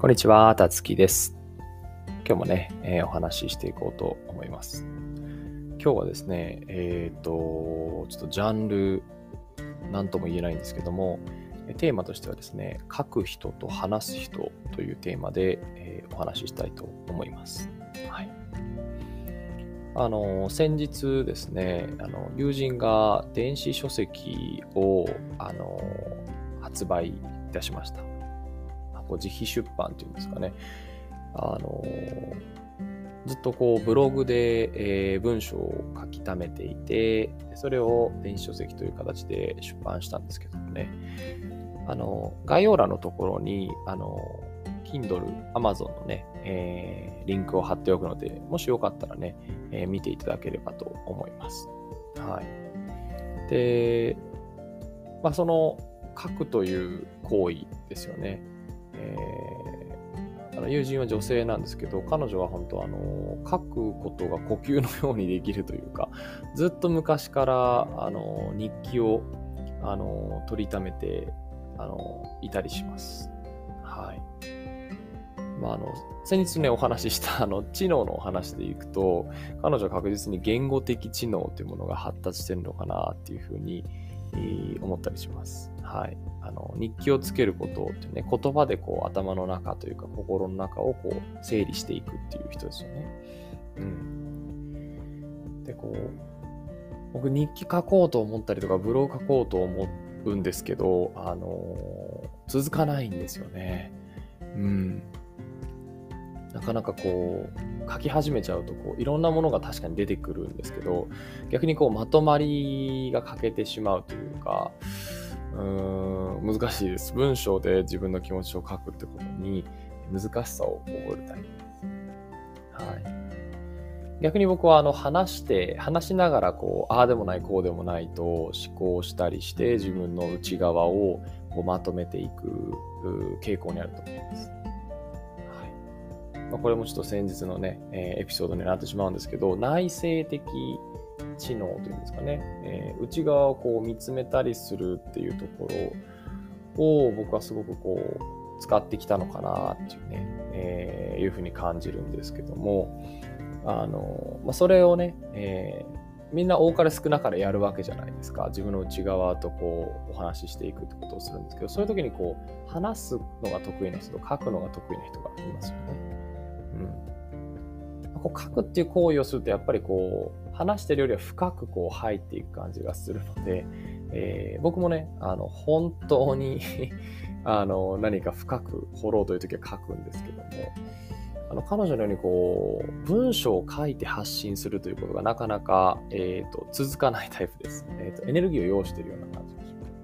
こんにちは、たつきです。今日もね、えー、お話ししていこうと思います。今日はですね、えっ、ー、と、ちょっとジャンル、なんとも言えないんですけども、テーマとしてはですね、書く人と話す人というテーマで、えー、お話ししたいと思います。はい。あの、先日ですね、あの友人が電子書籍を、あの、発売いたしました。こう自費出版っていうんですかね。あの、ずっとこうブログで、えー、文章を書き溜めていて、それを電子書籍という形で出版したんですけどもね。あの、概要欄のところに、あの、Kindle、Amazon のね、えー、リンクを貼っておくので、もしよかったらね、えー、見ていただければと思います。はい。で、まあ、その書くという行為ですよね。えー、あの友人は女性なんですけど、彼女は本当あの、書くことが呼吸のようにできるというか、ずっと昔からあの日記をあの取りためてあのいたりします。はい。まあ、あの先日ね、お話ししたあの知能のお話でいくと、彼女は確実に言語的知能というものが発達してるのかなっていうふうに、思ったりします。はい。あの、日記をつけることってね、言葉でこう頭の中というか心の中をこう整理していくっていう人ですよね。うん。で、こう、僕日記書こうと思ったりとかブログ書こうと思うんですけど、あの続かないんですよね。うん。なかなかこう書き始めちゃうとこういろんなものが確かに出てくるんですけど逆にこうまとまりが欠けてしまうというかうーん難しいです文章で自分の気持ちを書くってことに難しさを覚えるタイプです。はい、逆に僕はあの話して話しながらこうああでもないこうでもないと思考したりして自分の内側をこうまとめていく傾向にあると思います。まあ、これもちょっと先日のね、えー、エピソードになってしまうんですけど、内省的知能というんですかね、えー、内側をこう見つめたりするっていうところを僕はすごくこう使ってきたのかなっていうね、えー、いうふうに感じるんですけども、あの、まあ、それをね、えー、みんな多かれ少なかれやるわけじゃないですか。自分の内側とこうお話ししていくってことをするんですけど、そういう時にこう話すのが得意な人と書くのが得意な人がいますよね。こう書くっていう行為をするとやっぱりこう話してるよりは深くこう入っていく感じがするので、えー、僕もねあの本当に あの何か深く掘ろうという時は書くんですけどもあの彼女のようにこう文章を書いて発信するということがなかなか、えーと、続かないタイプです、えーと。エネルギーを要しているような感じがします。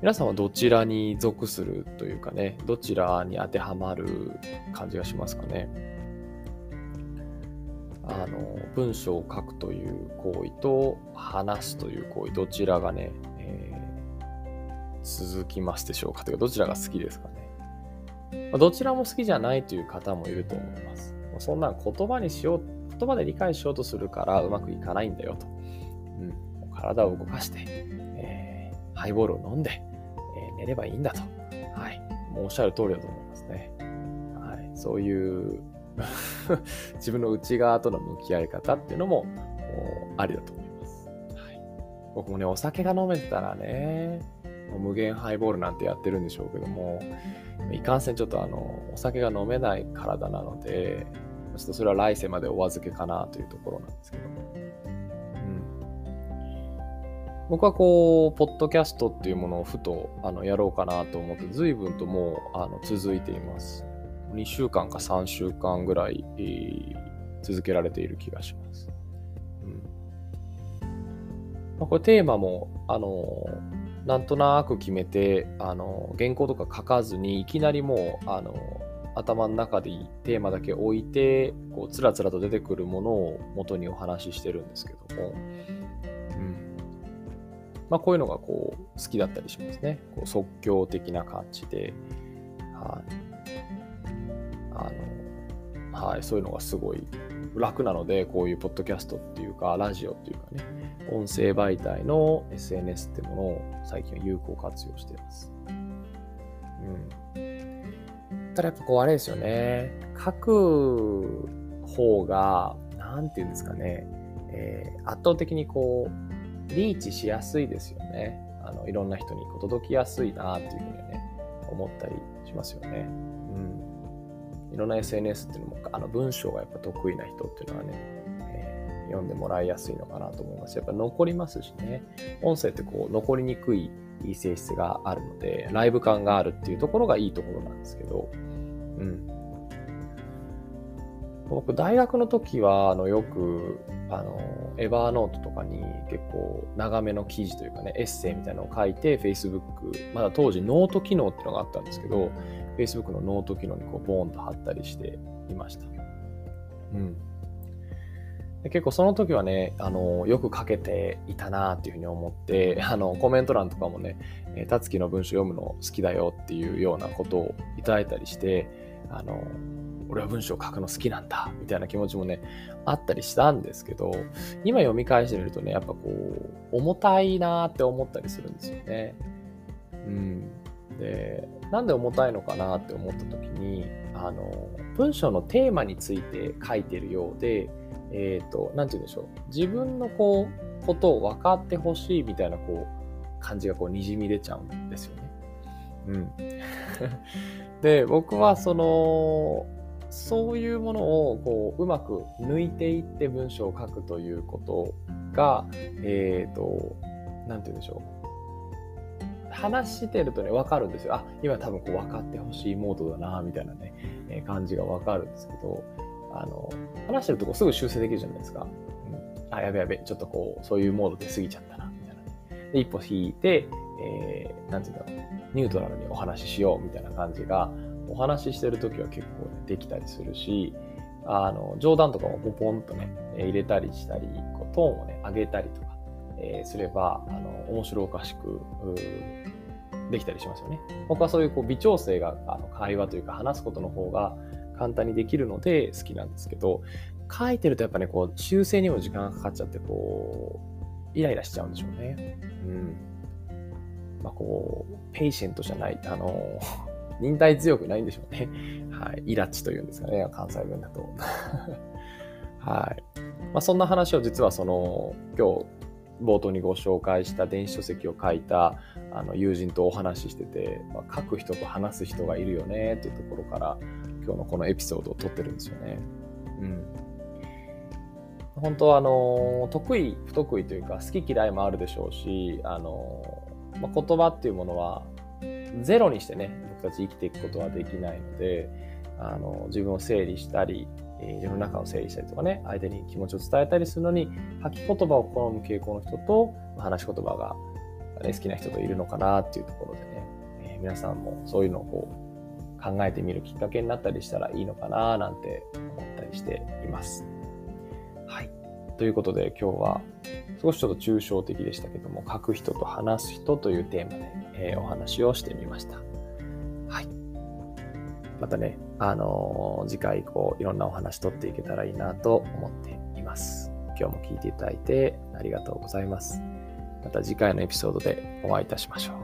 皆さんはどちらに属するというかね、どちらに当てはまる感じがしますかね。あの文章を書くという行為と話すという行為、どちらがね、えー、続きますでしょうかというか、どちらが好きですかね。まあ、どちらも好きじゃないという方もいると思います。そんな言葉にしよう、言葉で理解しようとするからうまくいかないんだよと。うん、体を動かして、えー、ハイボールを飲んで、えー、寝ればいいんだと。はい。もうおっしゃる通りだと思いますね。はい。そういう 自分の内側との向き合い方っていうのもありだと思います。はい、僕もね、お酒が飲めてたらね、無限ハイボールなんてやってるんでしょうけども、いかんせんちょっとあの、お酒が飲めない体なので、ちょっとそれは来世までお預けかなというところなんですけども。僕はこう、ポッドキャストっていうものをふとあのやろうかなと思って、随分ともうあの続いています。2週間か3週間ぐらい、えー、続けられている気がします。うんまあ、これテーマも、あのなんとなく決めて、あの原稿とか書かずに、いきなりもう、あの頭の中でテーマだけ置いて、こう、つらつらと出てくるものを元にお話ししてるんですけども、うん。まあ、こういうのがこう、好きだったりしますね。こう即興的な感じで、はい。はい、そういうのがすごい楽なので、こういうポッドキャストっていうか、ラジオっていうかね、音声媒体の SNS ってものを最近は有効活用しています。うん。たらやっぱこうあれですよね。書く方が、なんていうんですかね、えー、圧倒的にこう、リーチしやすいですよね。あの、いろんな人にこう届きやすいなっていうふうにね、思ったりしますよね。うん。いろんな SNS っていうのも、あの、文章がやっぱ得意な人っていうのはね、えー、読んでもらいやすいのかなと思います。やっぱ残りますしね。音声ってこう、残りにくい性質があるので、ライブ感があるっていうところがいいところなんですけど、うん。僕、大学の時は、あの、よく、あの、 Evernote とかに結構長めの記事というかね、エッセイみたいなのを書いて、Facebook、まだ当時ノート機能っていうのがあったんですけど、Facebook のノート機能にこう、ボーンと貼ったりしていました。うん。で結構その時はね、あの、よく書けていたなっていうふうに思って、あの、コメント欄とかもね、えー、たつきの文章読むの好きだよっていうようなことをいただいたりして、あの、俺は文章を書くの好きなんだ、みたいな気持ちもね、あったりしたんですけど、今読み返してみるとね、やっぱこう、重たいなって思ったりするんですよね。うん。で、なんで重たいのかなって思った時に、あの、文章のテーマについて書いてるようで、え、ー、と、なんて言うんでしょう。自分のこう、ことを分かってほしいみたいな、こう、感じがこう、にじみ出ちゃうんですよね。うん。で、僕はその、そういうものをこううまく抜いていって文章を書くということが、えっ、ー、と、なんて言うんでしょう。話してるとね、わかるんですよ。あ、今多分こう分かってほしいモードだな、みたいなね、えー、感じがわかるんですけど、あの、話してるとこすぐ修正できるじゃないですか。うん、あ、やべやべ、ちょっとこう、そういうモードで過ぎちゃったな、みたいな。ねで、一歩引いて、えー、なんていうんだろう、ニュートラルにお話ししよう、みたいな感じが、お話ししてるときは結構できたりするし、あの、冗談とかもポポンとね、入れたりしたり、こうトーンをね、上げたりとか、えー、すれば、あの、面白おかしく、できたりしますよね。僕はそういうこう微調整があの会話というか話すことの方が簡単にできるので好きなんですけど、書いてるとやっぱね、こう修正にも時間がかかっちゃって、こう、イライラしちゃうんでしょうね。うん。まあこう、 patient じゃない、あの、忍耐強くないんでしょうね。はい。いらちというんですかね、関西弁だと。はい。まあそんな話を実はその、今日、冒頭にご紹介した電子書籍を書いたあの友人とお話ししてて、まあ、書く人と話す人がいるよねっていうところから今日のこのエピソードを撮ってるんですよね。うん。本当はあの得意不得意というか好き嫌いもあるでしょうしあの、まあ、言葉っていうものはゼロにしてね僕たち生きていくことはできないのであの自分を整理したり世の中を整理したりとかね、相手に気持ちを伝えたりするのに、吐き言葉を好む傾向の人と、話し言葉が、ね、好きな人といるのかなっていうところでね、えー、皆さんもそういうのをこう考えてみるきっかけになったりしたらいいのかななんて思ったりしています。はい。ということで今日は少しちょっと抽象的でしたけども、書く人と話す人というテーマで、えー、お話をしてみました。またね、あのー、次回以降いろんなお話取っていけたらいいなと思っています。今日も聞いていただいてありがとうございます。また次回のエピソードでお会いいたしましょう。